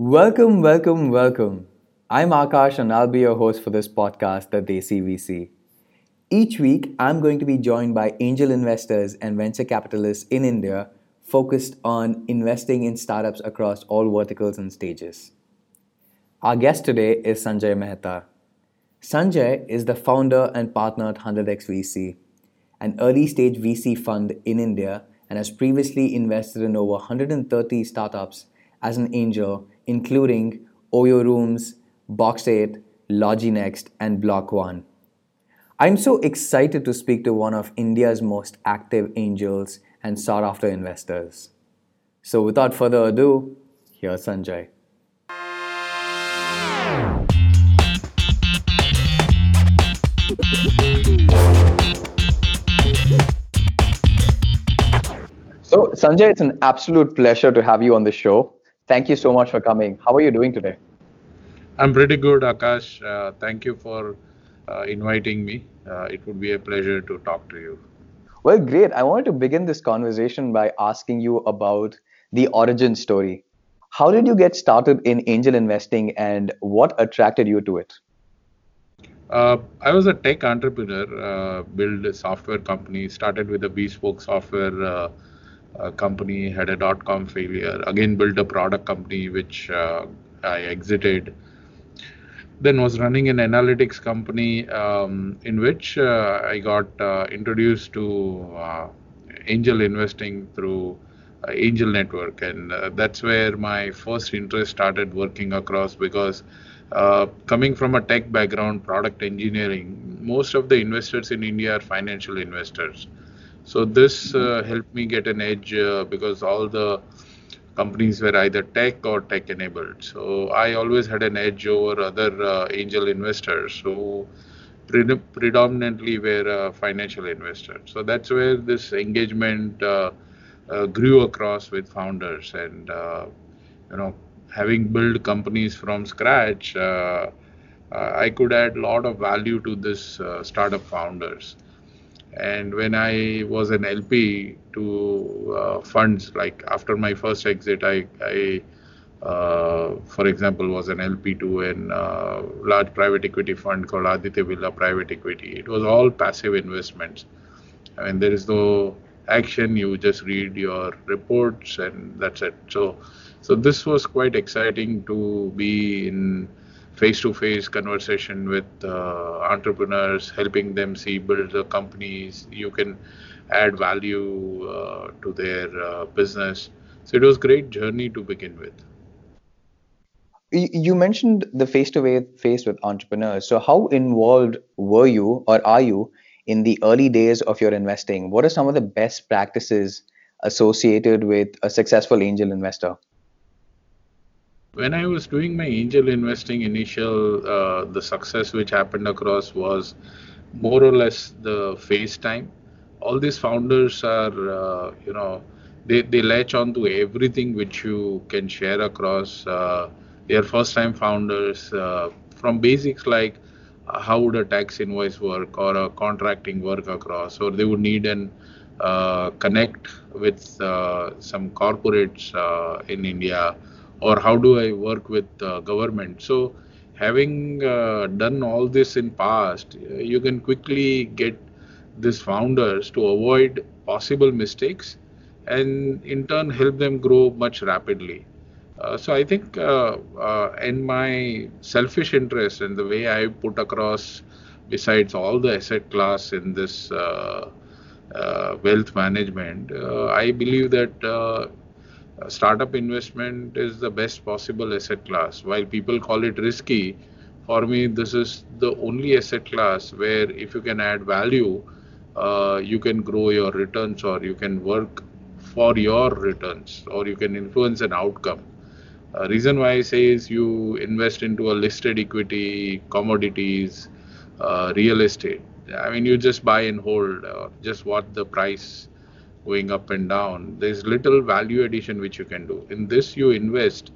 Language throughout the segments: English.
Welcome, welcome, welcome. I'm Akash and I'll be your host for this podcast, The Desi VC. Each week, I'm going to be joined by angel investors and venture capitalists in India focused on investing in startups across all verticals and stages. Our guest today is Sanjay Mehta. Sanjay is the founder and partner at 100x VC, an early stage VC fund in India, and has previously invested in over 130 startups as an angel, including Oyo Rooms, Box8, Loginext, and Block One. I'm so excited to speak to one of India's most active angels and sought after investors. So, without further ado, here's Sanjay. So, Sanjay, it's an absolute pleasure to have you on the show. Thank you so much for coming. How are you doing today? I'm pretty good, Akash. Uh, thank you for uh, inviting me. Uh, it would be a pleasure to talk to you. Well, great. I wanted to begin this conversation by asking you about the origin story. How did you get started in angel investing and what attracted you to it? Uh, I was a tech entrepreneur, uh, built a software company, started with a bespoke software uh, uh company, had a dot com failure, again built a product company which uh, I exited. Then was running an analytics company um, in which uh, I got introduced to angel investing through Angel Network, and that's where my first interest started working across because uh, coming from a tech background, product engineering, most of the investors in India are financial investors. So this uh, helped me get an edge uh, because all the companies were either tech or tech enabled. So I always had an edge over other uh, angel investors who pre- predominantly were uh, financial investors. So that's where this engagement grew across with founders and you know having built companies from scratch, uh, uh, I could add a lot of value to this uh, startup founders. And when I was an LP to uh, funds, like after my first exit, I, I uh, for example, was an LP to a uh, large private equity fund called Aditya Birla Private Equity. It was all passive investments. I mean, there is no action. You just read your reports and that's it. So so this was quite exciting to be in face-to-face conversation with uh, entrepreneurs, helping them see build the companies. You can add value uh, to their uh, business. So it was a great journey to begin with. You mentioned the face-to-face with entrepreneurs. So how involved were you or are you in the early days of your investing? What are some of the best practices associated with a successful angel investor? When I was doing my angel investing initial, uh, the success which happened across was more or less the face time. All these founders are, uh, you know, they, they latch on to everything which you can share across. Uh, they are first time founders uh, from basics like uh, how would a tax invoice work or a contracting work across, or they would need an uh, connect with some corporates in India or how do I work with uh, government. So having uh, done all this in past, uh, you can quickly get these founders to avoid possible mistakes and in turn help them grow much rapidly. Uh, so I think uh, uh, in my selfish interest and the way I put across, besides all the asset class in this wealth management, I believe that startup investment is the best possible asset class. While people call it risky, for me, this is the only asset class where if you can add value, uh, you can grow your returns or you can work for your returns or you can influence an outcome. Uh, reason why I say is you invest into a listed equity, commodities, uh, real estate. I mean, you just buy and hold or just what the price going up and down. There's little value addition which you can do. In this, you invest,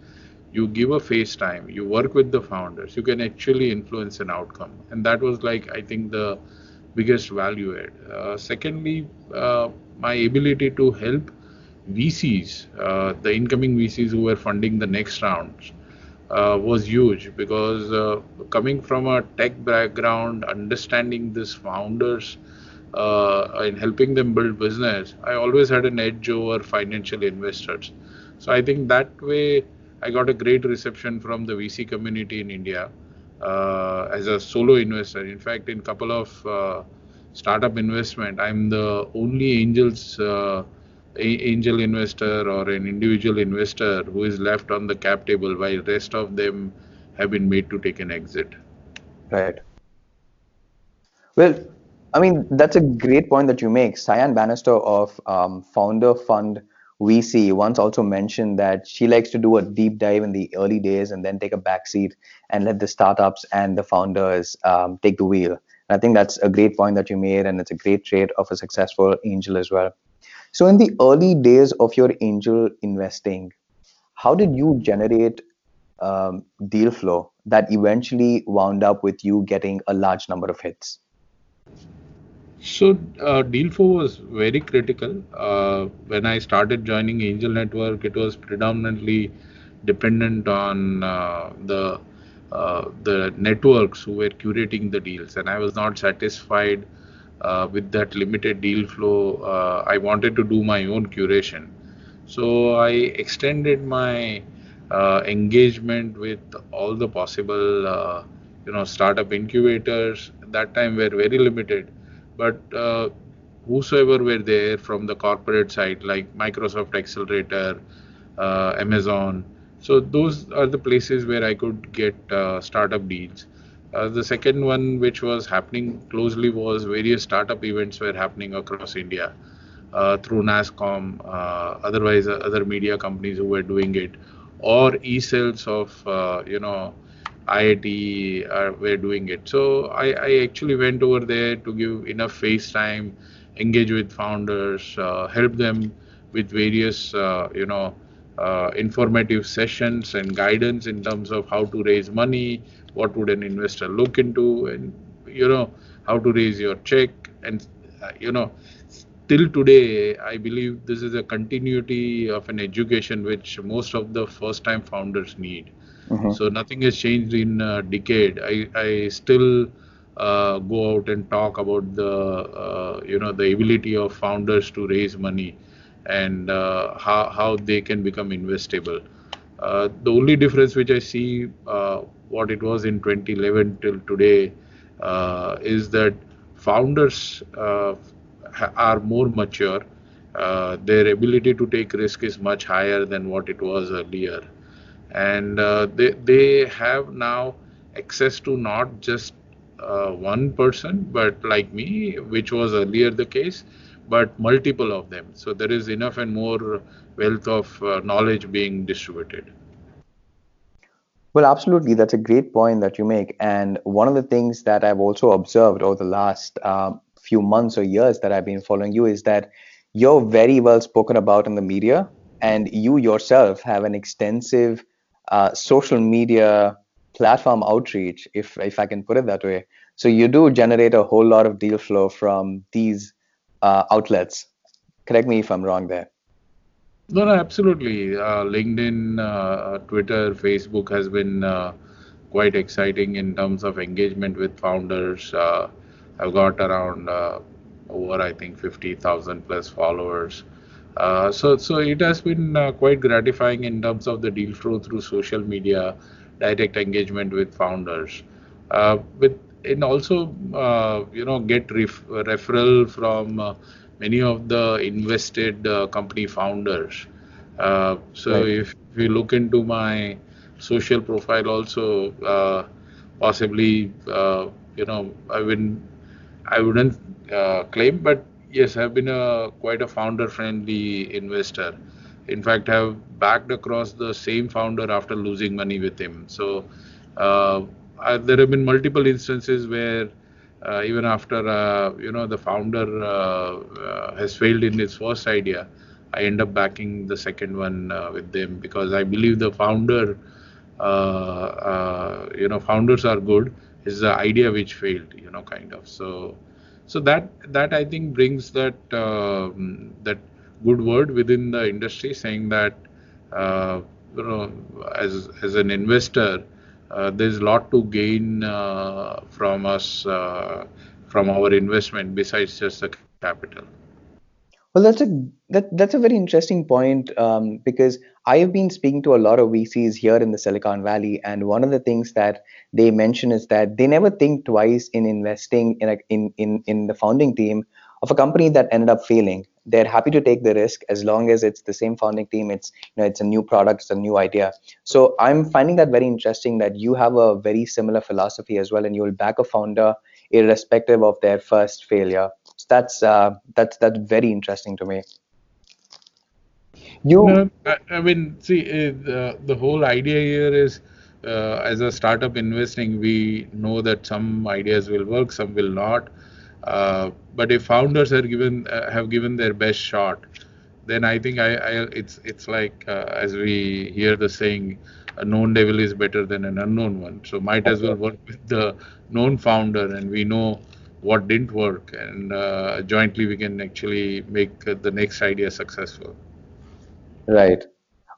you give a face time, you work with the founders, you can actually influence an outcome. And that was like, I think, the biggest value add. Uh, secondly, uh, my ability to help VCs, uh, the incoming VCs who were funding the next rounds, uh, was huge because uh, coming from a tech background, understanding these founders uh, and helping them build business, I always had an edge over financial investors. So I think that way I got a great reception from the VC community in India uh, as a solo investor. In fact, in couple of uh, startup investment, I'm the only angels uh, angel investor or an individual investor who is left on the cap table while rest of them have been made to take an exit right well i mean that's a great point that you make. Cyan Banister of um, founder fund vc once also mentioned that she likes to do a deep dive in the early days and then take a back seat and let the startups and the founders um, take the wheel. And i think that's a great point that you made and it's a great trait of a successful angel as well. So, in the early days of your angel investing, how did you generate um, deal flow that eventually wound up with you getting a large number of hits? So, uh, deal flow was very critical. Uh, when I started joining Angel Network, it was predominantly dependent on uh, the uh, the networks who were curating the deals, and I was not satisfied uh, with that limited deal flow, uh, I wanted to do my own curation. So I extended my uh, engagement with all the possible, you know, startup incubators. That time were very limited, but uh, whosoever were there from the corporate side, like Microsoft Accelerator, uh, Amazon. So those are the places where I could get startup deals. Uh, the second one, which was happening closely, was various startup events were happening across India uh, through NASSCOM uh, otherwise uh, other media companies who were doing it, or e-cells of uh, you know IIT were doing it. So I, I, actually went over there to give enough face time, engage with founders, uh, help them with various uh, you know uh, informative sessions and guidance in terms of how to raise money what would an investor look into and you know how to raise your check and uh, you know till today i believe this is a continuity of an education which most of the first time founders need mm-hmm. so nothing has changed in a decade i i still uh, go out and talk about the uh, you know the ability of founders to raise money and uh, how how they can become investable uh, the only difference which I see uh, what it was in 2011 till today uh, is that founders uh, are more mature. Uh, their ability to take risk is much higher than what it was earlier, and they they have now access to not just one person, but like me, which was earlier the case, but multiple of them. So there is enough and more wealth of uh, knowledge being distributed. Well, absolutely. That's a great point that you make. And one of the things that I've also observed over the last uh, few months or years that I've been following you is that you're very well spoken about in the media, and you yourself have an extensive uh, social media platform outreach, if if I can put it that way. So you do generate a whole lot of deal flow from these uh, outlets. Correct me if I'm wrong there. No, no, absolutely. Uh, LinkedIn, uh, Twitter, Facebook has been uh, quite exciting in terms of engagement with founders. Uh, I've got around uh, over, I think, 50,000 plus followers. Uh, so, so it has been quite gratifying in terms of the deal flow through social media, direct engagement with founders. with and also, you know, get ref- referral from many of the invested uh, company founders. Uh, so right. if we look into my social profile also, uh, possibly uh, you know I wouldn't I wouldn't uh, claim, but yes, I've been a quite a founder-friendly investor. In fact, I've backed across the same founder after losing money with him. So uh, I, there have been multiple instances where uh, even after uh, you know the founder uh, has failed in his first idea i end up backing the second one with them because i believe the founder you know founders are good is the idea which failed you know kind of so so that that i think brings that um, that good word within the industry saying that uh, you know, as as an investor, uh, there's a lot to gain uh, from us uh, from our investment besides just the capital. Well, that's a that, that's a very interesting point um, because I have been speaking to a lot of VCs here in the Silicon Valley, and one of the things that they mention is that they never think twice in investing in a, in in in the founding team of a company that ended up failing. They're happy to take the risk as long as it's the same founding team. It's you know it's a new product, it's a new idea. So I'm finding that very interesting that you have a very similar philosophy as well, and you'll back a founder irrespective of their first failure. That's uh, that's that's very interesting to me. You, no, I, I, mean, see, uh, the the whole idea here is. Uh, as a startup investing, we know that some ideas will work, some will not. Uh, but if founders are given uh, have given their best shot, then I think I, I it's it's like uh, as we hear the saying, a known devil is better than an unknown one. So might as well work with the known founder, and we know what didn't work, and uh, jointly we can actually make the next idea successful. Right.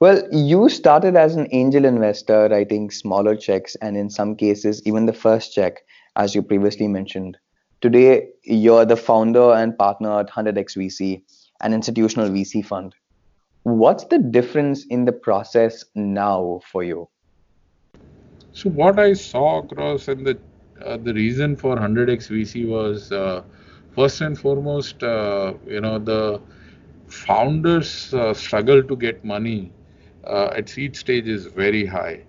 Well, you started as an angel investor, writing smaller checks, and in some cases, even the first check, as you previously mentioned. Today, you're the founder and partner at 100x VC, an institutional VC fund. What's the difference in the process now for you? So what I saw across and the the reason for 100x VC was uh, first and foremost, uh, you know, the founders uh, struggle to get money uh, at seed stage is very high.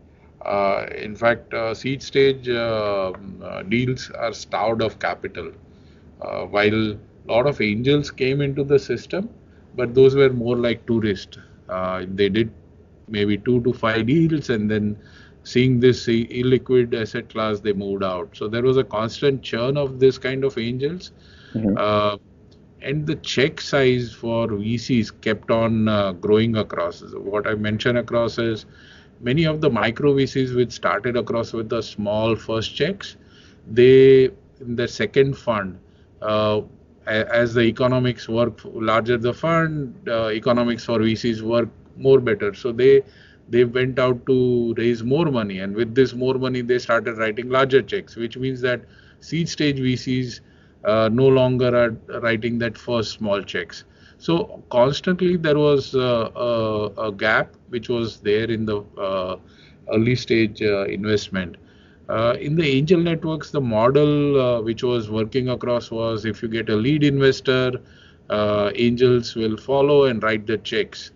Uh, in fact, uh, seed stage uh, deals are starved of capital, while a lot of angels came into the system, but those were more like tourists. they did maybe two to five deals and then seeing this illiquid asset class they moved out so there was a constant churn of this kind of angels mm-hmm. uh, and the check size for vcs kept on uh, growing across what i mentioned across is many of the micro VCs which started across with the small first checks, they in the second fund, uh, as the economics work larger the fund, uh, economics for VCs work more better. So they they went out to raise more money, and with this more money, they started writing larger checks, which means that seed stage VCs uh, no longer are writing that first small checks. So constantly there was uh, a, a, gap which was there in the uh, early stage uh, investment. Uh, in the angel networks, the model uh, which was working across was if you get a lead investor, angels will follow and write the checks.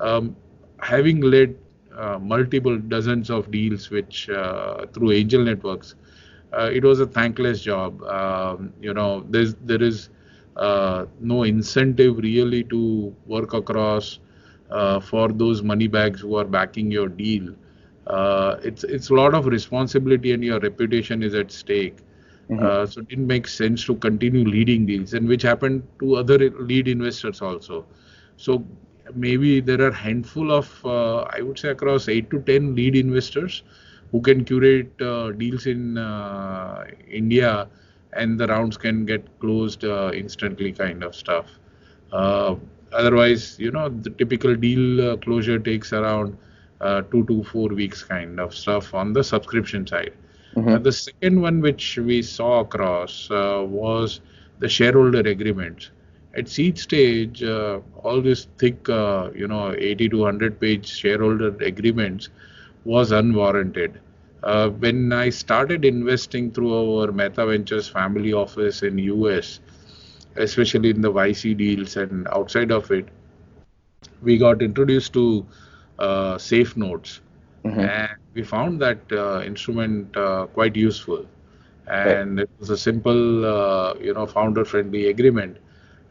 Um, having led multiple dozens of deals which through angel networks, it was a thankless job. Um, you know, there's there is uh, no incentive really to work across uh, for those money bags who are backing your deal. Uh, it's it's a lot of responsibility and your reputation is at stake. Mm-hmm. Uh, so it didn't make sense to continue leading deals, and which happened to other lead investors also. So maybe there are handful of uh, I would say across eight to ten lead investors who can curate uh, deals in India and the rounds can get closed uh, instantly kind of stuff. Uh, otherwise you know the typical deal uh, closure takes around uh, two to four weeks kind of stuff on the subscription side. Mm-hmm. the second one which we saw across uh, was the shareholder agreements at seed stage uh, all this thick you know 80 to 100 page shareholder agreements was unwarranted uh, when I started investing through our Mehta Ventures family office in US, especially in the YC deals and outside of it, we got introduced to uh, safe notes, mm-hmm. and we found that uh, instrument uh, quite useful. And right. it was a simple, uh, you know, founder-friendly agreement,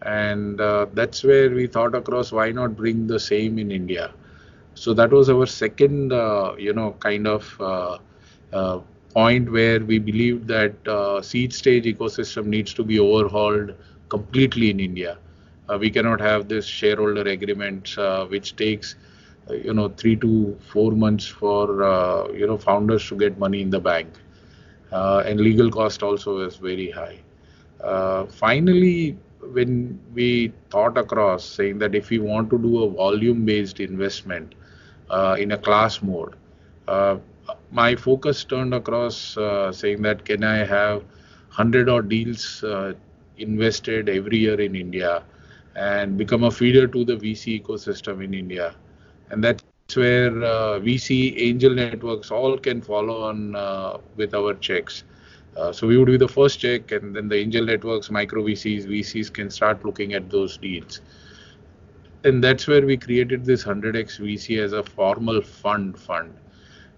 and uh, that's where we thought across why not bring the same in India. So that was our second, you know, kind of uh, point where we believed that uh, seed stage ecosystem needs to be overhauled completely in India. Uh, we cannot have this shareholder agreement which takes you know three to four months for uh, you know founders to get money in the bank uh, and legal cost also is very high uh, finally when we thought across saying that if we want to do a volume based investment uh, in a class mode. Uh, my focus turned across uh, saying that can I have 100 odd deals uh, invested every year in India and become a feeder to the VC ecosystem in India. And that's where uh, VC angel networks all can follow on uh, with our checks. Uh, so we would be the first check, and then the angel networks, micro VCs, VCs can start looking at those deals. And that's where we created this 100x VC as a formal fund fund.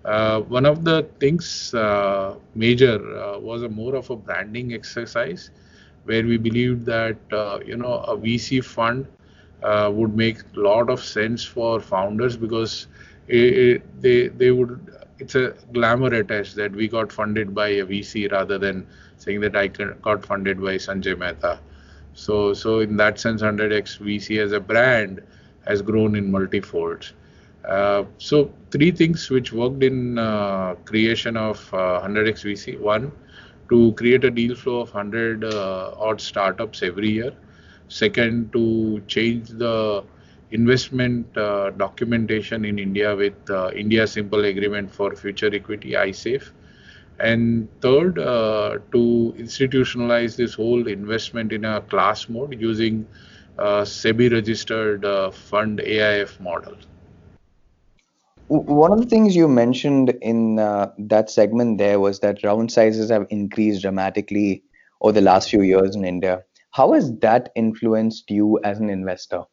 Uh, one of the things uh, major uh, was a more of a branding exercise where we believed that uh, you know a VC fund would make a lot of sense for founders because it, it, they they would it's a glamour attached that we got funded by a VC rather than saying that I got funded by Sanjay Mehta. So so in that sense, 100x VC as a brand has grown in multifolds. Uh, so three things which worked in uh, creation of uh, 100x VC. One, to create a deal flow of 100 uh, odd startups every year. Second, to change the investment uh, documentation in India with uh, India Simple Agreement for Future Equity, iSafe. And third, uh, to institutionalize this whole investment in a class mode using uh, SEBI registered uh, fund AIF model. One of the things you mentioned in uh, that segment there was that round sizes have increased dramatically over the last few years in India. How has that influenced you as an investor?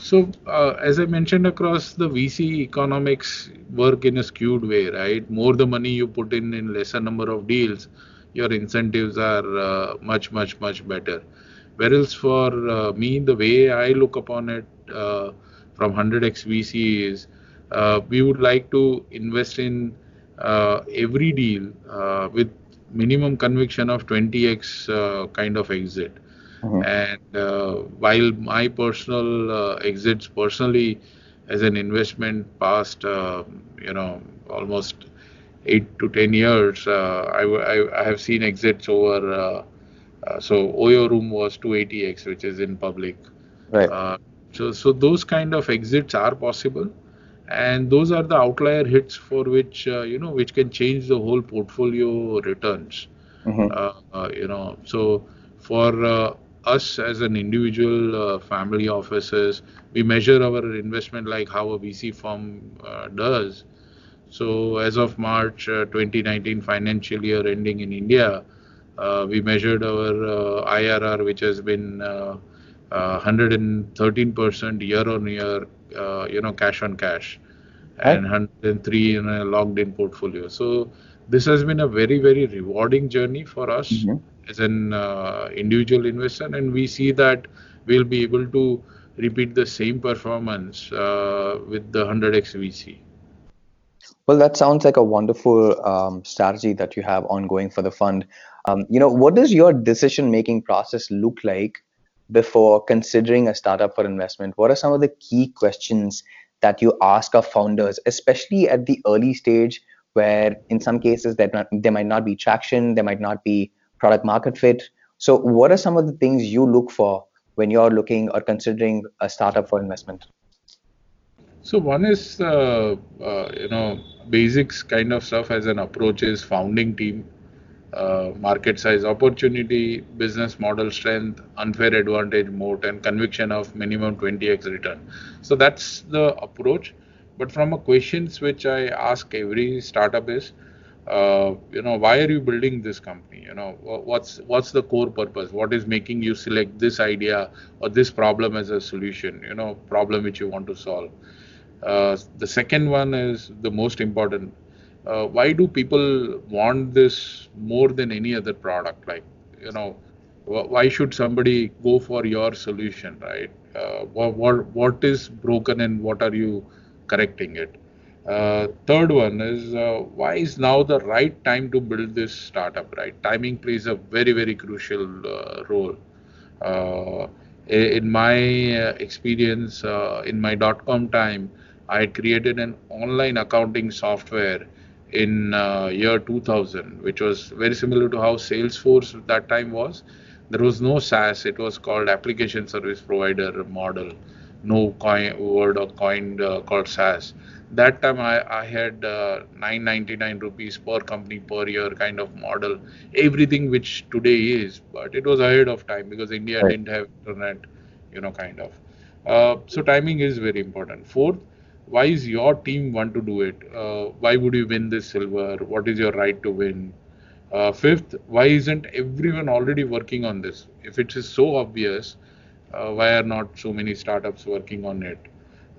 So, uh, as I mentioned, across the VC economics work in a skewed way, right? More the money you put in in lesser number of deals, your incentives are uh, much, much, much better. Whereas for uh, me, the way I look upon it uh, from 100x VC is uh, we would like to invest in uh, every deal with minimum conviction of 20x kind of exit. Mm-hmm. And while my personal exits personally as an investment past, you know, almost eight to ten years, I, I, I, have seen exits over. Uh, so Oyo Room was 280x, which is in public. Right. Uh, so so those kind of exits are possible, and those are the outlier hits for which uh, you know which can change the whole portfolio returns mm-hmm. uh, uh, you know so for uh, us as an individual uh, family offices we measure our investment like how a vc firm uh, does. So as of march 2019 financial year ending in india we measured our irr which has been 113% year on year uh, you know cash on cash and? 103 in a logged in portfolio. So this has been a very very rewarding journey for us. Mm-hmm. As an uh, individual investor and we see that we'll be able to repeat the same performance uh, with the 100x vc well that sounds like a wonderful um, strategy that you have ongoing for the fund um, you know what does your decision making process look like before considering a startup for investment? What are some of the key questions that you ask of founders, especially at the early stage where in some cases there might not be traction, there might not be product market fit. So what are some of the things you look for when you're looking or considering a startup for investment? So one is, uh, uh, you know, basics kind of stuff as an approach is founding team uh, market size opportunity, business model strength, unfair advantage moat, and conviction of minimum 20x return. So that's the approach. But from a questions which I ask every startup is, uh, you know, why are you building this company? You know, what's what's the core purpose? What is making you select this idea or this problem as a solution? You know, problem which you want to solve. Uh, the second one is the most important uh, why do people want this more than any other product like you know why should somebody go for your solution right uh, what, what what is broken and what are you correcting it uh, third one is uh, why is now the right time to build this startup right timing plays a very very crucial uh, role uh, in my experience in my dot com time i created an online accounting software in uh, year 2000, which was very similar to how Salesforce at that time was. There was no SaaS; it was called application service provider model. No coin word or coin uh, called SaaS. That time I, I had uh, 999 rupees per company per year kind of model, everything which today is, but it was ahead of time because India right. didn't have internet, you know, kind of. Uh, so timing is very important. Fourth, why is your team want to do it? Uh, why would you win this silver? What is your right to win? Uh, fifth, why isn't everyone already working on this? If it is so obvious, why are not so many startups working on it?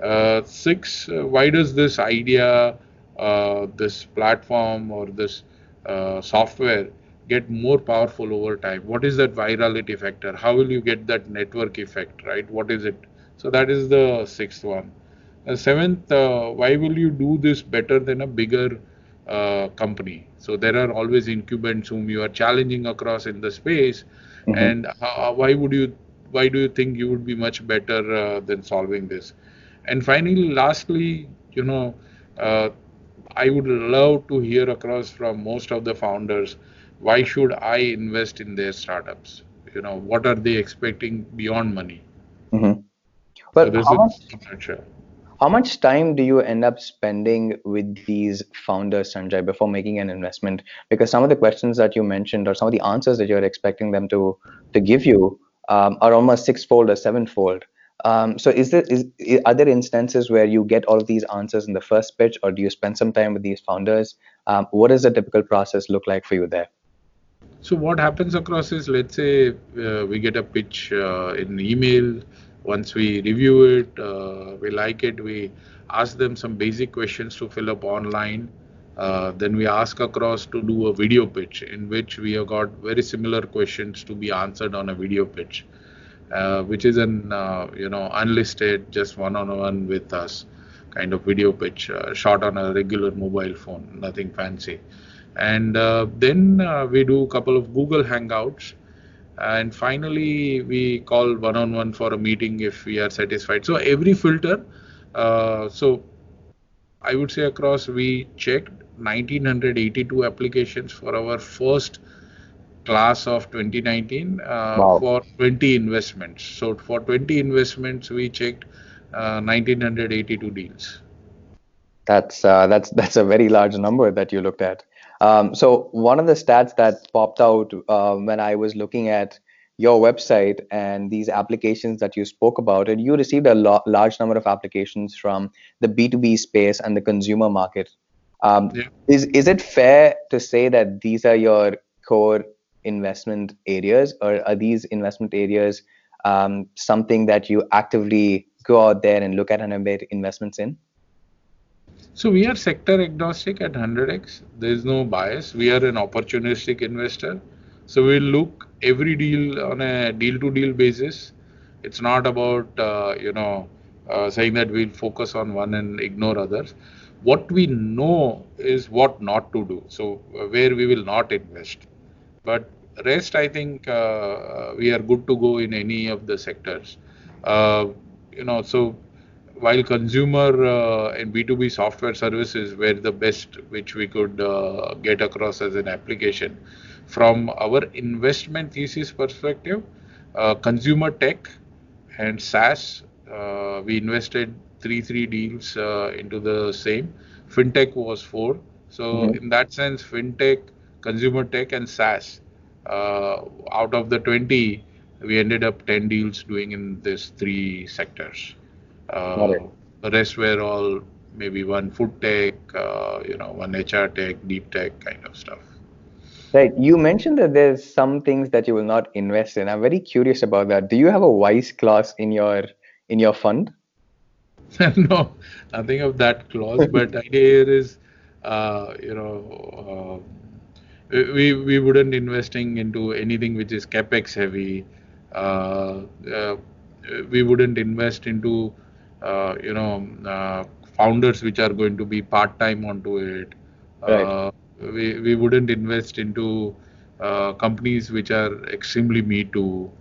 Uh, six, uh, why does this idea, uh, this platform, or this uh, software get more powerful over time? What is that virality factor? How will you get that network effect, right? What is it? So that is the sixth one. The seventh, why will you do this better than a bigger uh, company. So there are always incumbents whom you are challenging across in the space. Mm-hmm. And how, why would you? Why do you think you would be much better uh, than solving this? And finally, lastly, you know, uh, I would love to hear across from most of the founders why should I invest in their startups? You know, what are they expecting beyond money? Mm-hmm. Well, so how much, how much time do you end up spending with these founders, Sanjay, before making an investment? Because some of the questions that you mentioned, or some of the answers that you're expecting them to to give you, um, are almost sixfold or sevenfold. Um, so, is there is are there instances where you get all of these answers in the first pitch, or do you spend some time with these founders? Um, what does the typical process look like for you there? So, what happens across is, let's say uh, we get a pitch uh, in email once we review it, uh, we like it, we ask them some basic questions to fill up online. Uh, then we ask across to do a video pitch in which we have got very similar questions to be answered on a video pitch, uh, which is an uh, you know unlisted, just one-on-one with us kind of video pitch, uh, shot on a regular mobile phone, nothing fancy. And uh, then we do a couple of Google Hangouts and finally we call one-on-one for a meeting if we are satisfied so every filter uh, so i would say across we checked 1982 applications for our first class of 2019 uh, wow. for 20 investments so for 20 investments we checked uh, 1982 deals that's uh, that's that's a very large number that you looked at um, so one of the stats that popped out uh, when I was looking at your website and these applications that you spoke about, and you received a lo- large number of applications from the B2B space and the consumer market. Um, yeah. Is is it fair to say that these are your core investment areas, or are these investment areas um, something that you actively go out there and look at and make investments in? So we are sector agnostic at 100x. There is no bias. We are an opportunistic investor. So we look every deal on a deal-to-deal basis. It's not about uh, you know uh, saying that we'll focus on one and ignore others. What we know is what not to do. So uh, where we will not invest. But rest, I think uh, we are good to go in any of the sectors. Uh, you know, so while consumer uh, and B2B software services were the best which we could uh, get across as an application, from our investment thesis perspective, uh, consumer tech and SaaS, we invested three three deals uh, into the same. FinTech was four. So mm-hmm. in that sense, FinTech, consumer tech, and SaaS, uh, out of the 20, we ended up 10 deals doing in these three sectors. Uh, the rest were all maybe one food tech, uh, you know, one HR tech, deep tech kind of stuff. Right. You mentioned that there's some things that you will not invest in. I'm very curious about that. Do you have a wise clause in your in your fund? no, nothing of that clause. but idea here is, uh, you know, uh, we we wouldn't investing into anything which is capex heavy. Uh, uh we wouldn't invest into uh, you know uh, founders which are going to be part time onto it. Right. Uh, we we wouldn't invest into companies which are extremely me too.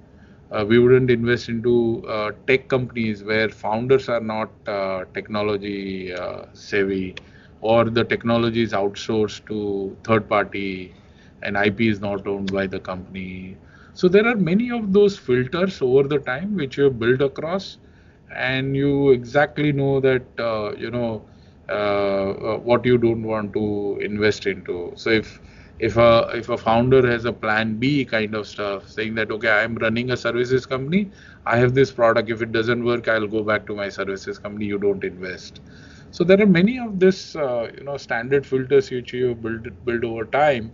Uh, we wouldn't invest into uh, tech companies where founders are not uh, technology savvy or the technology is outsourced to third party and IP is not owned by the company. So there are many of those filters over the time which you built across and you exactly know that uh, you know uh, uh, what you don't want to invest into. So if if a if a founder has a plan B kind of stuff, saying that okay, I'm running a services company, I have this product. If it doesn't work, I'll go back to my services company. You don't invest. So there are many of this uh, you know standard filters which you build build over time,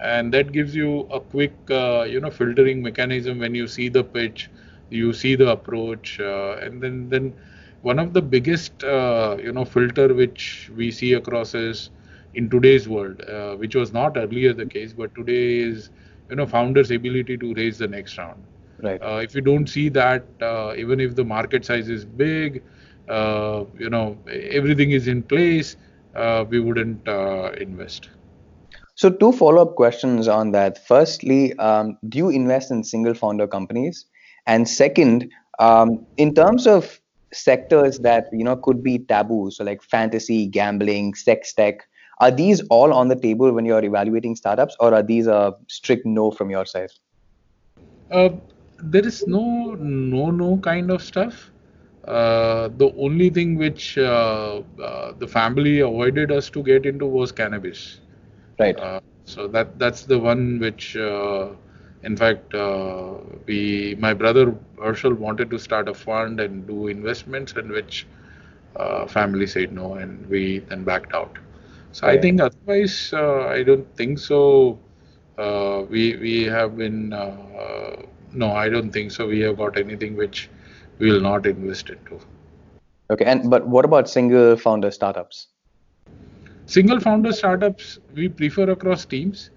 and that gives you a quick uh, you know filtering mechanism when you see the pitch, you see the approach, uh, and then then one of the biggest uh, you know filter which we see across is in today's world, uh, which was not earlier the case, but today is you know founders' ability to raise the next round. Right. Uh, if you don't see that, uh, even if the market size is big, uh, you know everything is in place, uh, we wouldn't uh, invest. So two follow-up questions on that. Firstly, um, do you invest in single founder companies? And second, um, in terms of sectors that you know could be taboo, so like fantasy, gambling, sex tech, are these all on the table when you're evaluating startups, or are these a strict no from your side? Uh, there is no no no kind of stuff. Uh, the only thing which uh, uh, the family avoided us to get into was cannabis. Right. Uh, so that that's the one which, uh, in fact, uh, we my brother Herschel wanted to start a fund and do investments, in which uh, family said no, and we then backed out. So I think otherwise, uh, I don't think so. Uh, we we have been uh, no, I don't think so. We have got anything which we will not invest into. Okay. And but what about single founder startups? Single founder startups we prefer across teams.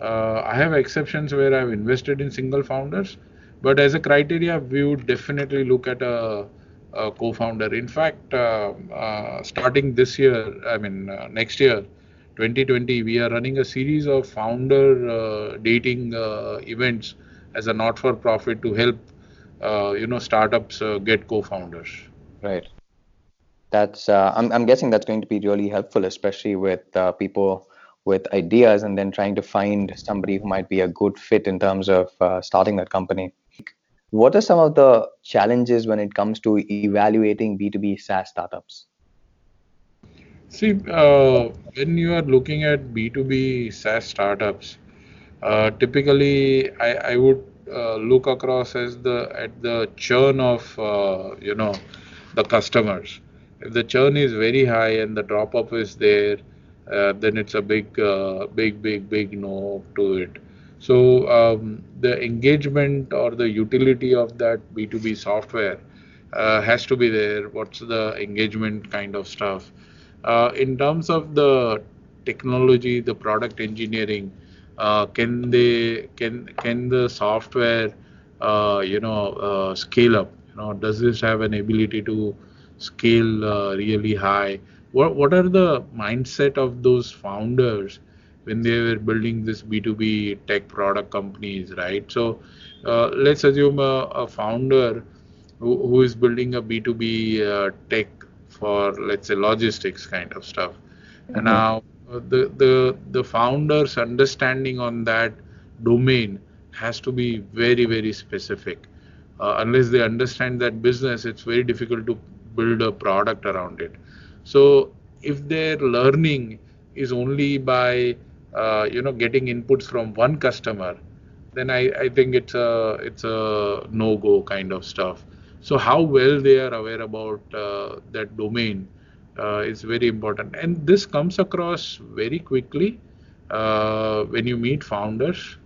Uh, I have exceptions where I've invested in single founders, but as a criteria, we would definitely look at a co-founder. In fact, uh, uh, starting this year, I mean uh, next year, 2020, we are running a series of founder dating events as a not-for-profit to help uh, you know startups uh, get co-founders. Right. That's uh, I'm I'm guessing that's going to be really helpful, especially with people with ideas and then trying to find somebody who might be a good fit in terms of starting that company. What are some of the challenges when it comes to evaluating B2B SaaS startups? See, uh, when you are looking at B2B SaaS startups, uh, typically I, I would uh, look across as the at the churn of uh, you know the customers. If the churn is very high and the drop off is there, uh, then it's a big, uh, big, big, big no to it. So um, the engagement or the utility of that B2B software uh, has to be there. What's the engagement kind of stuff? Uh, in terms of the technology, the product engineering, uh, can they can can the software uh, you know uh, scale up? You know, does this have an ability to scale uh, really high? What what are the mindset of those founders when they were building this B2B tech product companies, right? So uh, let's assume a, a founder who, who is building a B2B uh, tech for let's say logistics kind of stuff. And now the the the founder's understanding on that domain has to be very very specific. Uh, unless they understand that business, it's very difficult to build a product around it. So if their learning is only by uh, you know getting inputs from one customer, then I, I think it's a it's a no go kind of stuff. So how well they are aware about uh, that domain uh, is very important, and this comes across very quickly uh, when you meet founders.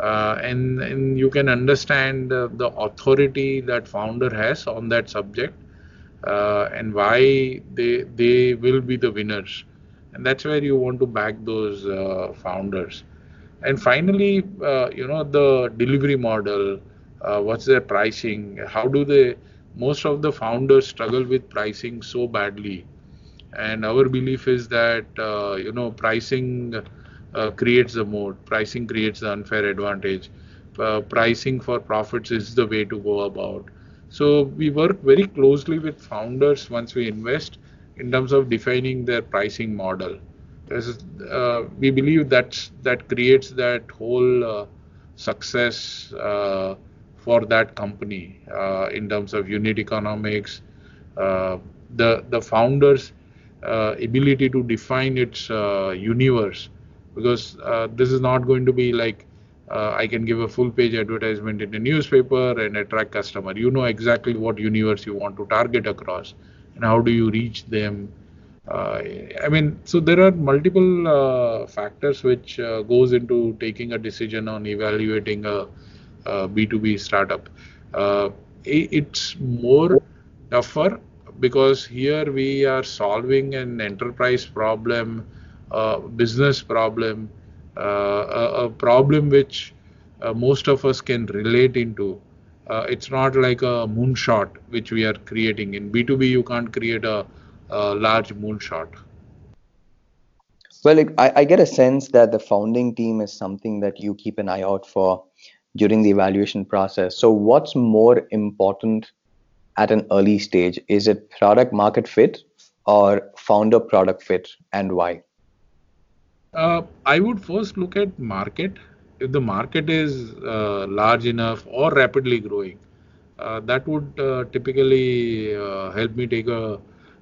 Uh, and, and you can understand the authority that founder has on that subject uh, and why they they will be the winners and that's where you want to back those uh, founders. And finally uh, you know the delivery model uh, what's their pricing? How do they most of the founders struggle with pricing so badly. And our belief is that uh, you know pricing uh, creates the mode pricing creates the unfair advantage. Uh, pricing for profits is the way to go about. So we work very closely with founders once we invest in terms of defining their pricing model. Uh, we believe that that creates that whole uh, success uh, for that company uh, in terms of unit economics, uh, the the founders uh, ability to define its universe because this is not going to be like I can give a full page advertisement in a newspaper and attract customer. You know exactly what universe you want to target across and how do you reach them. Uh, I mean, so there are multiple uh, factors which uh, goes into taking a decision on evaluating a a B2B startup. Uh, it's more tougher because here we are solving an enterprise problem, a business problem, uh, a, a, problem which uh, most of us can relate into. Uh, it's not like a moonshot which we are creating. In B2B, you can't create a, a large moonshot. Well, I, I get a sense that the founding team is something that you keep an eye out for during the evaluation process. So, what's more important at an early stage? Is it product market fit or founder product fit, and why? Uh, I would first look at market. If the market is uh, large enough or rapidly growing, uh, that would uh, typically uh, help me take a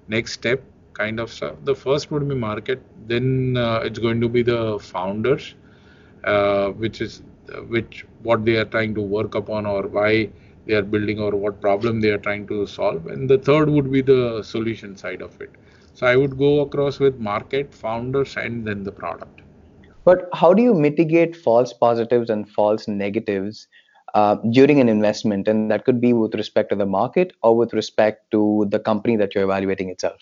next step kind of stuff. The first would be market, then uh, it's going to be the founders, which is which what they are trying to work upon or why they are building or what problem they are trying to solve. And the third would be the solution side of it. So i would go across with market founders and then the product but how do you mitigate false positives and false negatives uh, during an investment? And that could be with respect to the market or with respect to the company that you're evaluating itself.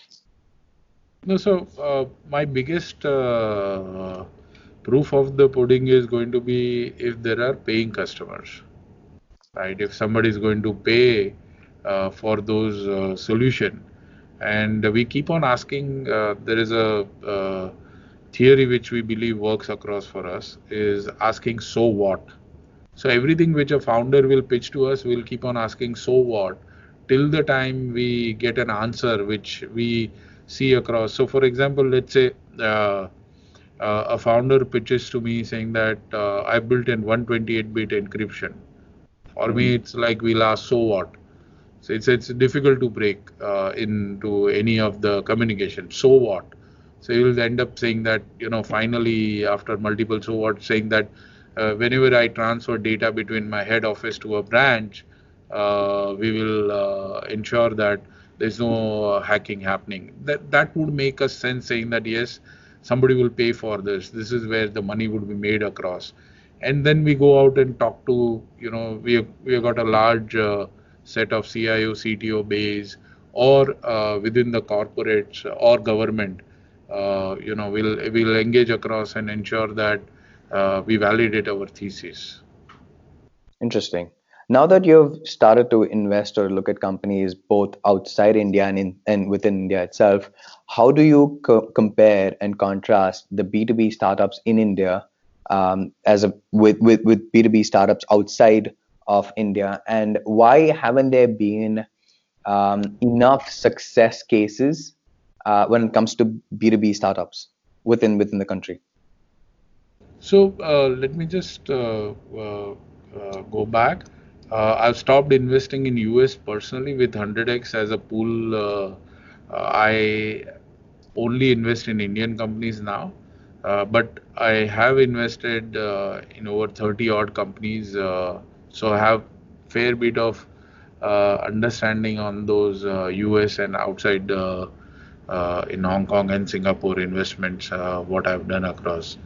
No so uh, my biggest uh, proof of the pudding is going to be if there are paying customers right? If somebody is going to pay uh, for those uh, solution. And we keep on asking uh, there is a theory which we believe works across for us is asking so what so everything which a founder will pitch to us we'll keep on asking so what till the time we get an answer which we see across so for example let's say uh, uh, a founder pitches to me saying that uh, I built in 128-bit encryption. For mm-hmm. me, it's like we'll ask, so what? So it's it's difficult to break uh, into any of the communication. So what? So you will end up saying that you know finally after multiple so what saying that uh, whenever I transfer data between my head office to a branch, uh, we will uh, ensure that there's no hacking happening. That that would make us sense saying that yes, somebody will pay for this. This is where the money would be made across. And then we go out and talk to you know we have, we have got a large uh, set of cio cto base or uh, within the corporates or government. uh, you know we'll we'll engage across and ensure that uh, we validate our thesis interesting now that you've started to invest or look at companies both outside India and, in, and within India itself, how do you co- compare and contrast the B2B startups in India um, as a with, with, with B2B startups outside of India? And why haven't there been um, enough success cases uh, when it comes to B2B startups within within the country? So uh, let me just uh, uh, uh go back. Uh, I've stopped investing in US personally with 100x as a pool. I only invest in Indian companies now, but I have invested in over 30 odd companies. So I have fair bit of understanding on those US and outside in Hong Kong and Singapore investments. what I've done across.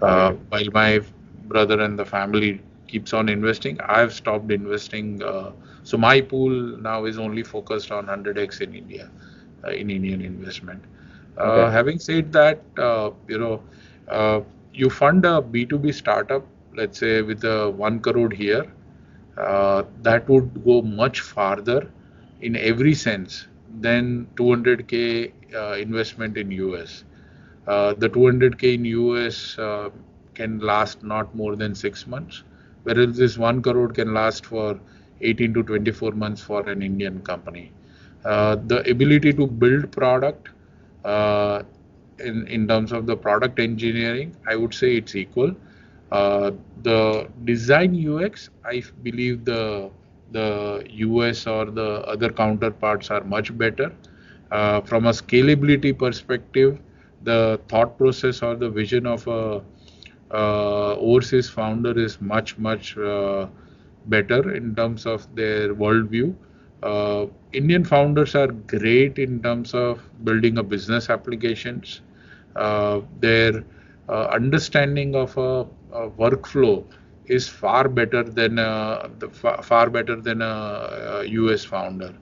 while my brother and the family keeps on investing. I've stopped investing. Uh, so my pool now is only focused on 100x in India, uh, in Indian investment. Uh, okay. Having said that, uh, you know, uh, you fund a B2B startup, let's say with a one crore here, that would go much farther in every sense than 200k investment in US. the 200k in US can last not more than six months whereas this 1 crore can last for 18 to 24 months for an Indian company. Uh, the ability to build product uh, in, in terms of the product engineering, I would say it's equal. Uh, the design UX, I believe the the US or the other counterparts are much better. Uh, from a scalability perspective, the thought process or the vision of a uh, overseas founder is much much uh, better in terms of their worldview. Uh, Indian founders are great in terms of building a business applications. Uh, their uh, understanding of a, a, workflow is far better than a, the, far, far better than a, a US founder.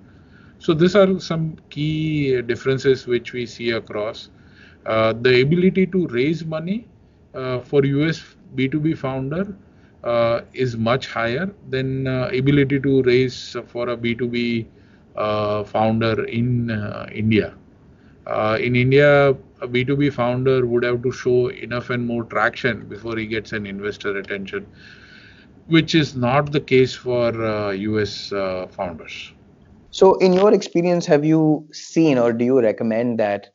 So these are some key differences which we see across. Uh, the ability to raise money uh, for US B2B founder uh, is much higher than uh, ability to raise for a B2B uh, founder in uh, in India, a B2B founder would have to show enough and more traction before he gets an investor attention, which is not the case for US founders. So, in your experience, have you seen or do you recommend that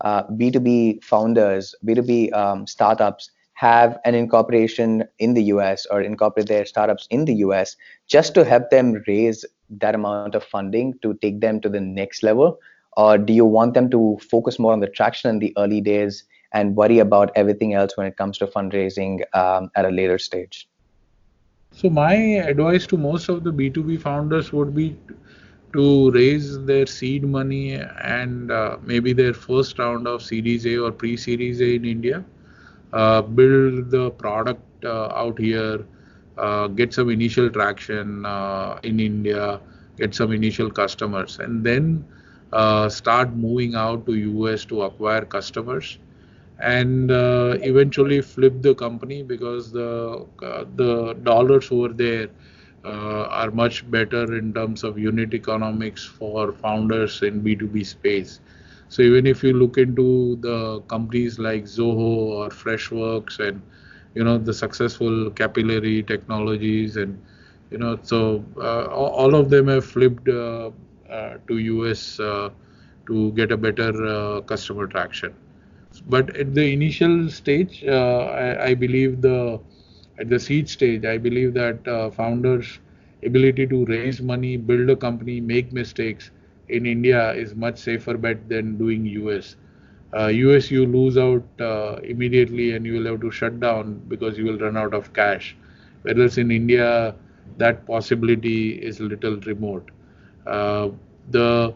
uh, B2B founders, B2B um, startups have an incorporation in the US or incorporate their startups in the US just to help them raise that amount of funding to take them to the next level? Or do you want them to focus more on the traction in the early days and worry about everything else when it comes to fundraising um, at a later stage? So, my advice to most of the B2B founders would be to raise their seed money and uh, maybe their first round of Series A or pre Series A in India uh, build the product uh, out here, uh, get some initial traction in India, get some initial customers, and then start moving out to US to acquire customers and uh, eventually flip the company because the uh, the dollars over there uh, are much better in terms of unit economics for founders in B2B space. So even if you look into the companies like Zoho or Freshworks and you know the successful capillary technologies and you know so uh, all of them have flipped uh, uh, to US uh, to get a better uh, customer traction. But at the initial stage, uh, I, I, believe the at the seed stage, I believe that founders' ability to raise money, build a company, make mistakes, in India is much safer bet than doing US. Uh, US you lose out uh, immediately and you will have to shut down because you will run out of cash. Whereas in India, that possibility is little remote. Uh, the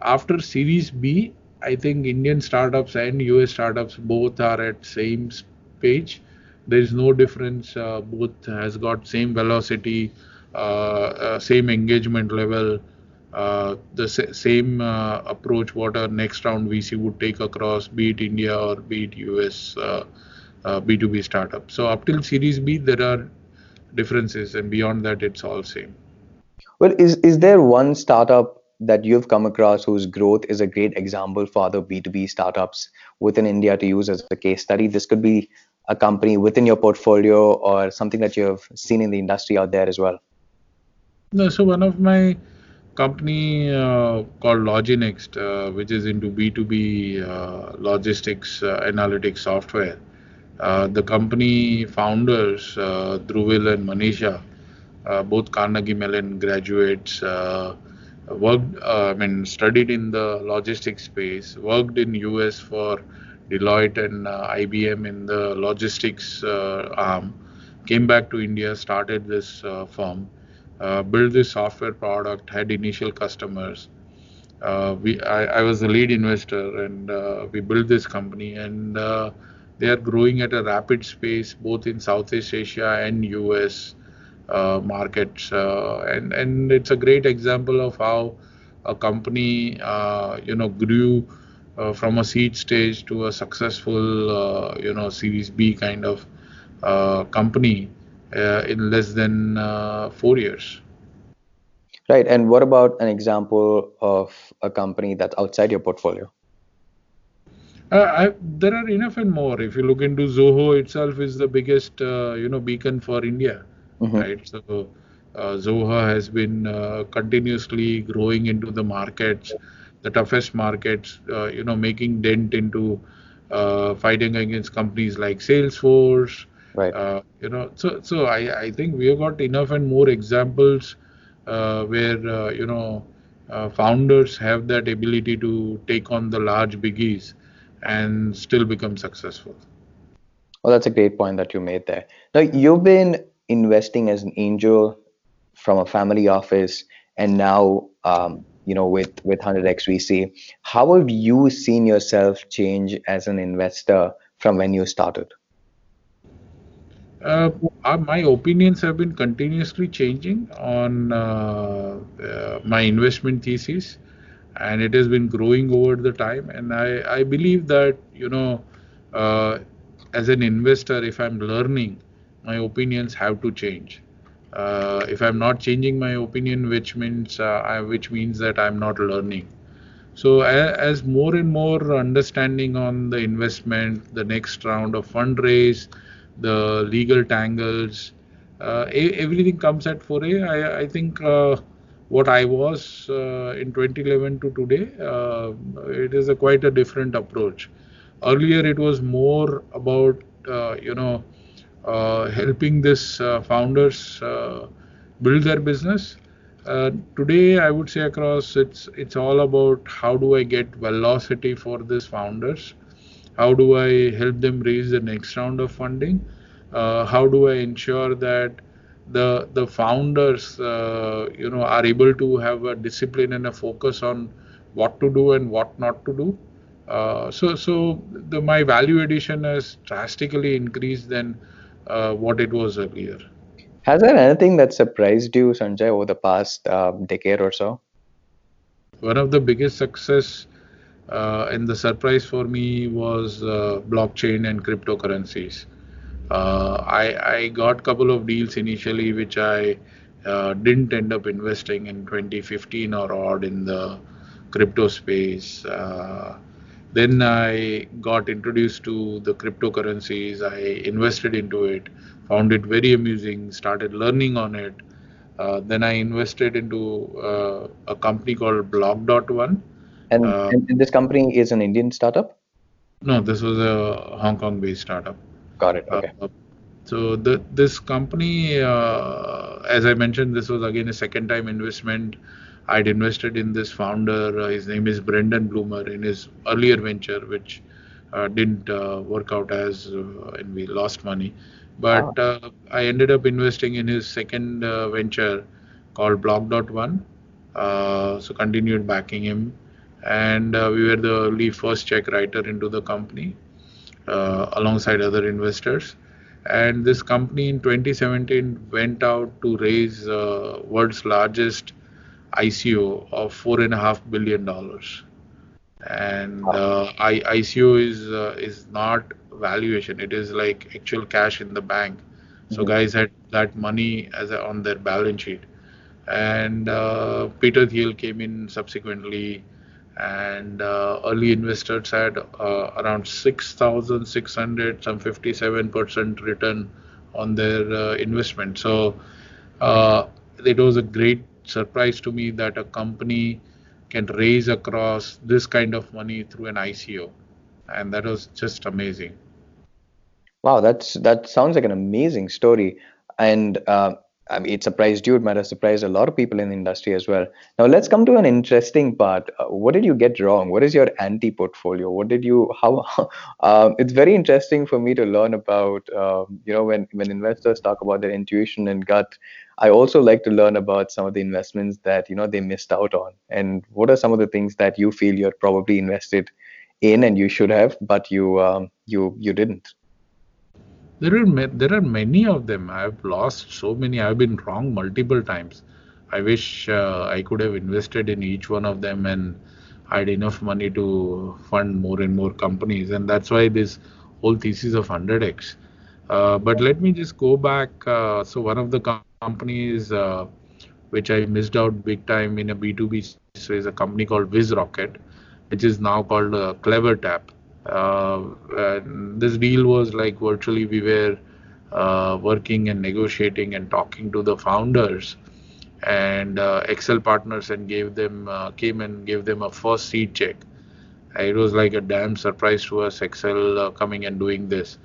after Series B, I think Indian startups and US startups both are at same page. There is no difference. Uh, both has got same velocity, uh, uh, same engagement level uh, the same uh, approach what our next round VC would take across, be it India or be it US uh, B2B uh, startup. So up till Series B, there are differences, and beyond that, it's all same. Well, is is there one startup that you've come across whose growth is a great example for other B2B startups within India to use as a case study? This could be a company within your portfolio or something that you have seen in the industry out there as well. No, so one of my company uh, called LogiNext, uh, which is into B2B uh, logistics uh, analytics software. Uh, the company founders, uh, Dhruvil and Manisha, both Carnegie Mellon graduates, worked, I mean, studied in the logistics space, worked in US for Deloitte and IBM in the logistics arm, came back to India, started this firm uh, build this software product, had initial customers. Uh, we, I, I, was the lead investor, and uh, we built this company, and uh, they are growing at a rapid pace, both in Southeast Asia and US uh, markets. Uh, and and it's a great example of how a company, you know, grew from a seed stage to a successful, you know, Series B kind of company uh, in less than uh, four years. Right. And what about an example of a company that's outside your portfolio? Uh, I, there are enough and more. If you look into Zoho itself, is the biggest uh, you know beacon for India, mm-hmm. right? So uh, Zoho has been uh, continuously growing into the markets, the toughest markets. you know, making dent into fighting against companies like Salesforce, right uh, you know so so i i think we have got enough and more examples uh, where uh, you know uh, founders have that ability to take on the large biggies and still become successful. Well, that's a great point that you made there. Now, you've been investing as an angel from a family office, and now, um, you know, with with 100x VC. How have you seen yourself change as an investor from when you started? Uh, my opinions have been continuously changing on uh, uh, my investment thesis, and it has been growing over the time. And I, I believe that you know, uh, as an investor, if I'm learning, my opinions have to change. Uh, if I'm not changing my opinion, which means uh, I, which means that I'm not learning. So as, more and more understanding on the investment, the next round of fundraise the legal tangles, uh, everything comes at foray. I, I think uh, what I was uh, in 2011 to today, uh, it is a quite a different approach. Earlier, it was more about you know helping this founders build their business. today, I would say across it's it's all about how do I get velocity for these founders how do I help them raise the next round of funding? Uh, how do I ensure that the the founders, uh, you know, are able to have a discipline and a focus on what to do and what not to do? Uh, so so the, my value addition has drastically increased than uh, what it was earlier. Has there anything that surprised you, Sanjay, over the past um, decade or so? One of the biggest success uh, and the surprise for me was uh, blockchain and cryptocurrencies. Uh, I, I got a couple of deals initially which I uh, didn't end up investing in 2015 or odd in the crypto space. Uh, then I got introduced to the cryptocurrencies. I invested into it, found it very amusing, started learning on it. Uh, then I invested into a company called Block.one and, uh, and, this company is an Indian startup? No, this was a Hong Kong based startup. Got it. Okay. Uh, so the, this company, uh, as I mentioned, this was again a second time investment. I'd invested in this founder. Uh, his name is Brendan Blumer in his earlier venture, which uh, didn't uh, work out as, and we lost money. But ah. I ended up investing in his second venture called Block.one. so continued backing him and uh, we were the early first check writer into the company uh, alongside other investors. And this company in 2017 went out to raise uh, world's largest ICO of four and a half billion dollars. And uh, I, ICO is uh, is not valuation; it is like actual cash in the bank. So mm-hmm. guys had that money as a, on their balance sheet. And uh, Peter Thiel came in subsequently and uh, early investors had uh, around 6,600, some 57% return on their uh, investment. So uh, it was a great surprise to me that a company can raise across this kind of money through an ICO, and that was just amazing. Wow, that's that sounds like an amazing story, and uh, I mean, it surprised you. It might have surprised a lot of people in the industry as well. Now, let's come to an interesting part. Uh, what did you get wrong? What is your anti portfolio? What did you, how, um, it's very interesting for me to learn about, um, you know, when, when investors talk about their intuition and gut, I also like to learn about some of the investments that, you know, they missed out on. And what are some of the things that you feel you're probably invested in and you should have, but you, um, you, you didn't? There are there are many of them. I've lost so many. I've been wrong multiple times. I wish uh, I could have invested in each one of them and had enough money to fund more and more companies. And that's why this whole thesis of 100x. Uh, but let me just go back. Uh, so one of the companies uh, which I missed out big time in a B2B is a company called WizRocket, which is now called uh, CleverTap. Uh, this deal was like virtually we were uh, working and negotiating and talking to the founders and uh, Accel partners and gave them uh, came and gave them a first seed check. It was like a damn surprise to us, Accel uh, coming and doing this,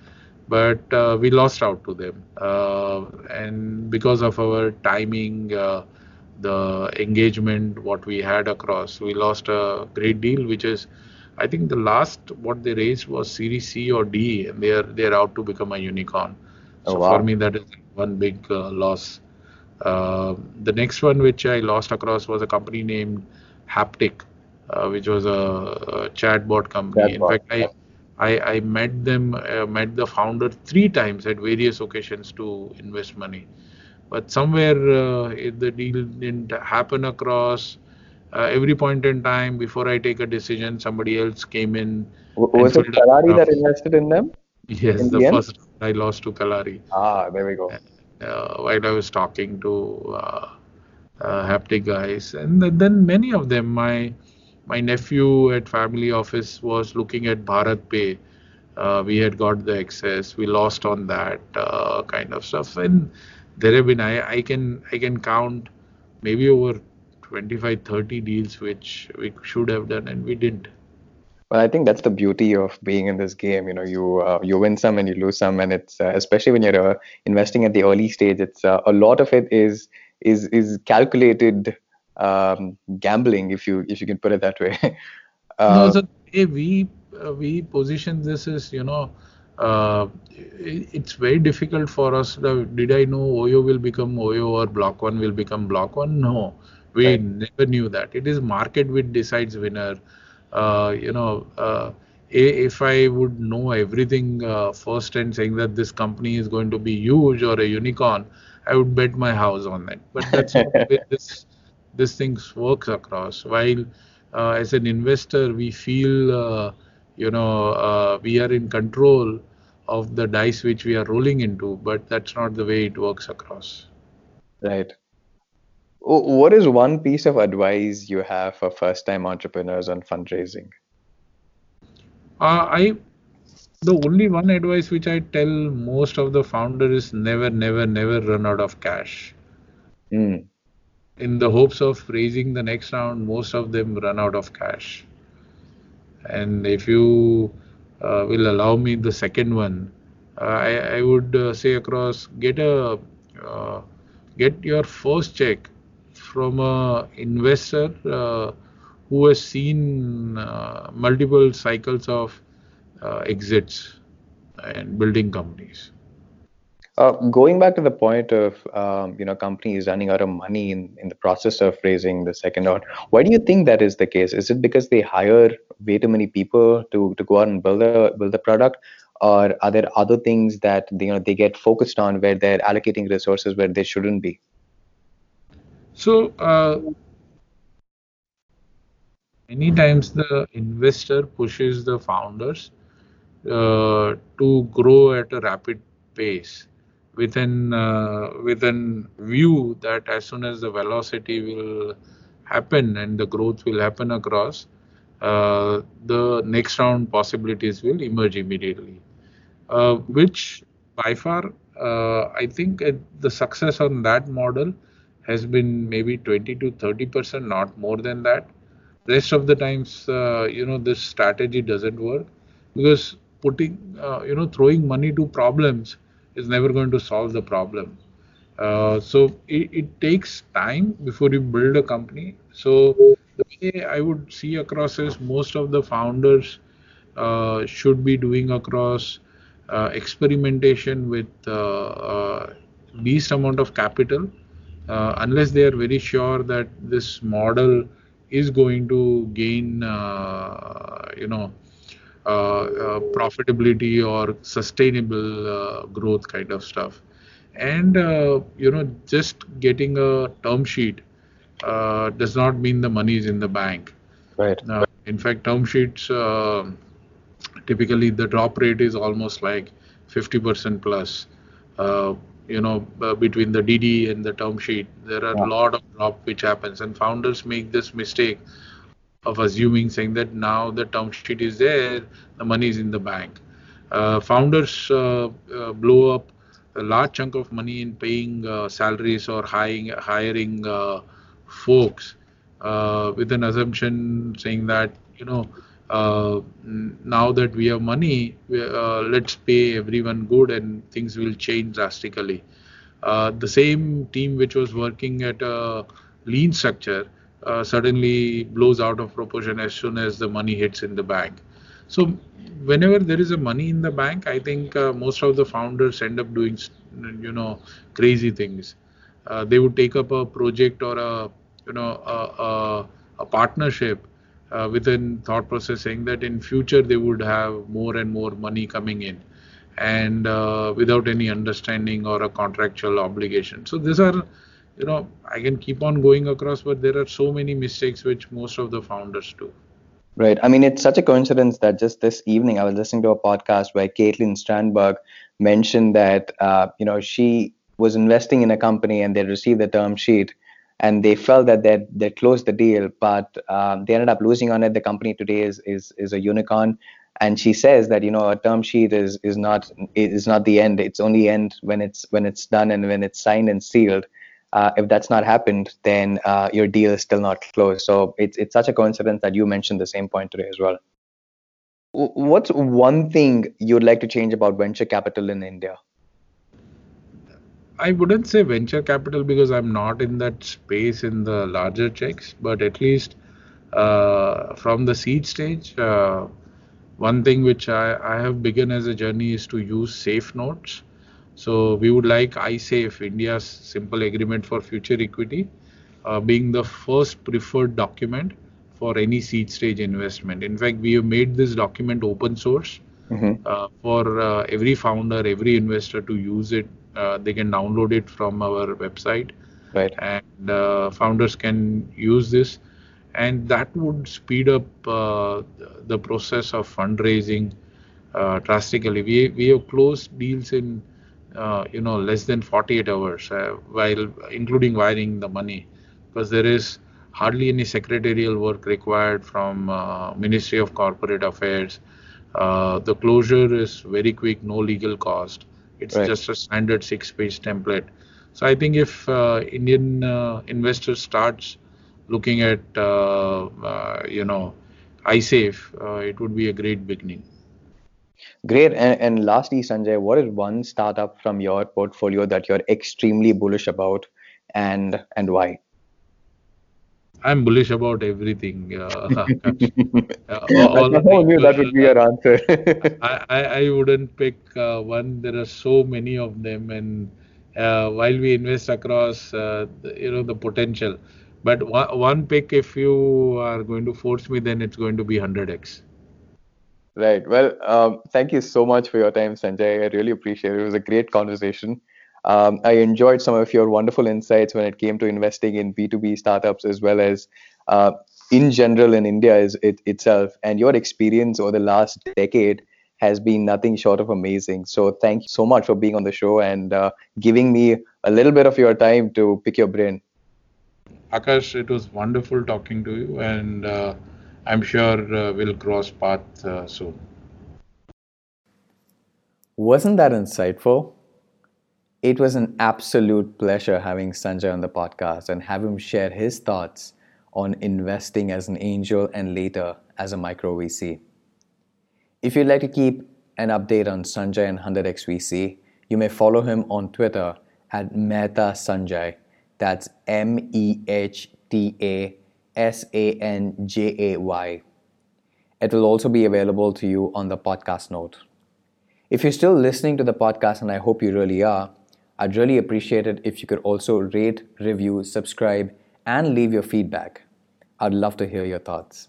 but uh, we lost out to them, and because of our timing, the engagement, what we had across. We lost a great deal, which is, I think, the last what they raised was Series C or D, and they are they are out to become a unicorn. Oh, so wow. for me, that is one big uh, loss. Uh, the next one which I lost across was a company named Haptik uh, which was a, a chatbot company. Chatbot. In fact, I, I, I met them, uh, met the founder three times at various occasions to invest money. But somewhere uh, the deal didn't happen across. Uh, every point in time, before I take a decision, somebody else came in. Was it Kalaari that invested in them? Yes, in the, the first I lost to Kalaari. Ah, there we go. Uh, while I was talking to uh, uh, Haptik guys, and then many of them, my my nephew at family office was looking at BharatPe. Uh, we had got the excess. We lost on that uh, kind of stuff, and there have been I, I can I can count maybe over 25 30 deals which we should have done and we didn't. Well, I think that's the beauty of being in this game. You know, you uh, you win some and you lose some, and it's uh, especially when you're uh, investing at the early stage. It's uh, a lot of it is is is calculated um, gambling, if you if you can put it that way. no, so hey, we uh, we position this as you know. Uh, it's very difficult for us. Did I know Oyo will become Oyo or Block One will become Block One? No, we right. never knew that. It is market which decides winner uh, you know, uh, if I would know everything uh, first and saying that this company is going to be huge or a unicorn, I would bet my house on that. But that's not the way this this things works across. While uh, as an investor, we feel uh, you know uh, we are in control of the dice which we are rolling into, but that's not the way it works across. Right. What is one piece of advice you have for first time entrepreneurs on fundraising? Uh, I the only one advice which I tell most of the founders is never, never, never run out of cash. Mm. In the hopes of raising the next round, most of them run out of cash. And if you uh, will allow me the second one, uh, I, I, would uh, say across get a uh, get your first check from a investor uh, who has seen multiple cycles of exits and building companies. Uh, going back to the point of um, you know companies running out of money in, in the process of raising the second round, why do you think that is the case? Is it because they hire way too many people to, to go out and build a build a product, or are there other things that they, you know they get focused on where they're allocating resources where they shouldn't be? So uh, many times the investor pushes the founders uh, to grow at a rapid pace with an uh, with an view that as soon as the velocity will happen and the growth will happen across uh, the next round possibilities will emerge immediately uh, which by far uh, i think the success on that model has been maybe 20 to 30 percent, not more than that. Rest of the times, uh, you know, this strategy doesn't work because putting, uh, you know, throwing money to problems is never going to solve the problem. Uh, so it, it, takes time before you build a company. So the way I would see across is most of the founders uh, should be doing across uh, experimentation with uh, least amount of capital uh, unless they are very sure that this model is going to gain, uh, you know, uh, uh profitability or sustainable uh, growth kind of stuff. And, uh, you know, just getting a term sheet does not mean the money is in the bank. Right. in fact, term sheets, typically the drop rate is almost like 50% plus you know uh, between the DD and the term sheet. There are a yeah. lot of drop which happens, and founders make this mistake of assuming saying that now the term sheet is there, the money is in the bank. Uh, founders uh, uh blow up a large chunk of money in paying uh, salaries or hiring hiring uh, folks with an assumption saying that you know uh, now that we have money, uh, let's pay everyone good and things will change drastically. Uh, the same team which was working at a lean structure uh, suddenly blows out of proportion as soon as the money hits in the bank. So whenever there is a money in the bank, I think uh, most of the founders end up doing, you know, crazy things. Uh, they would take up a project or a, you know, a, a, a partnership uh, within thought process saying that in future they would have more and more money coming in and uh, without any understanding or a contractual obligation so these are you know i can keep on going across but there are so many mistakes which most of the founders do. Right. I mean it's such a coincidence that just this evening i was listening to a podcast where caitlin strandberg mentioned that uh, you know she was investing in a company and they received the term sheet and they felt that they they closed the deal but um, they ended up losing on it. The company today is is is a unicorn. And she says that you know a term sheet is is not is not the end. It's only end when it's when it's done and when it's signed and sealed uh, if that's not happened, then uh, your deal is still not closed. So it's it's such a coincidence that you mentioned the same point today as well. What's one thing you'd like to change about venture capital in India? I wouldn't say venture capital because I'm not in that space in the larger checks, but at least uh, from the seed stage, uh, one thing which I, I have begun as a journey is to use safe notes so we would like iSafe, India's simple agreement for future equity, uh, being the first preferred document for any seed stage investment. In fact, we have made this document open source mm-hmm. uh, for uh, every founder, every investor to use it. Uh, they can download it from our website, right? And uh, founders can use this, and that would speed up uh, the process of fundraising drastically. We we have closed deals in uh, you know less than 48 hours uh, while including wiring the money. Because there is hardly any secretarial work required from uh, ministry of corporate affairs. Uh, the closure is very quick no legal cost. It's right. just a standard six page template. So i think if uh, indian uh, investors starts looking at you know iSafe, it would be a great beginning Great. And, and lastly, Sanjay, what is one startup from your portfolio that you're extremely bullish about and and why? I'm bullish about everything. Uh, uh, all, I knew that would be your answer. I, I, I, wouldn't pick uh, one. There are so many of them, and uh, while we invest across, uh, the, you know, the potential. But one, one pick, if you are going to force me, then it's going to be 100x. Right. Well, um, thank you so much for your time, Sanjay. I really appreciate it. It was a great conversation. Um, I enjoyed some of your wonderful insights when it came to investing in B2B startups as well as uh, in general in India is it, itself. And your experience over the last decade has been nothing short of amazing. So thank you so much for being on the show and uh, giving me a little bit of your time to pick your brain. Akash, it was wonderful talking to you and. Uh, I'm sure uh, we'll cross paths uh, soon. Wasn't that insightful? It was an absolute pleasure having Sanjay on the podcast and have him share his thoughts on investing as an angel and later as a micro VC. If you'd like to keep an update on Sanjay and 100x VC, you may follow him on Twitter at Mehta Sanjay. That's M E H T A S A N J A Y. It will also be available to you on the podcast note. If you're still listening to the podcast, and I hope you really are, I'd really appreciate it if you could also rate, review, subscribe, and leave your feedback. I'd love to hear your thoughts.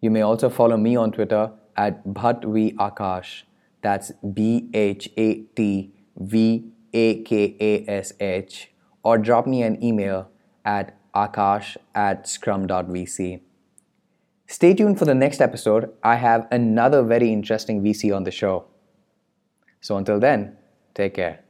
You may also follow me on Twitter at Akash. That's B H A T V A K A S H. Or drop me an email at akash at scrum.vc. Stay tuned for the next episode. I have another very interesting VC on the show. So until then, take care.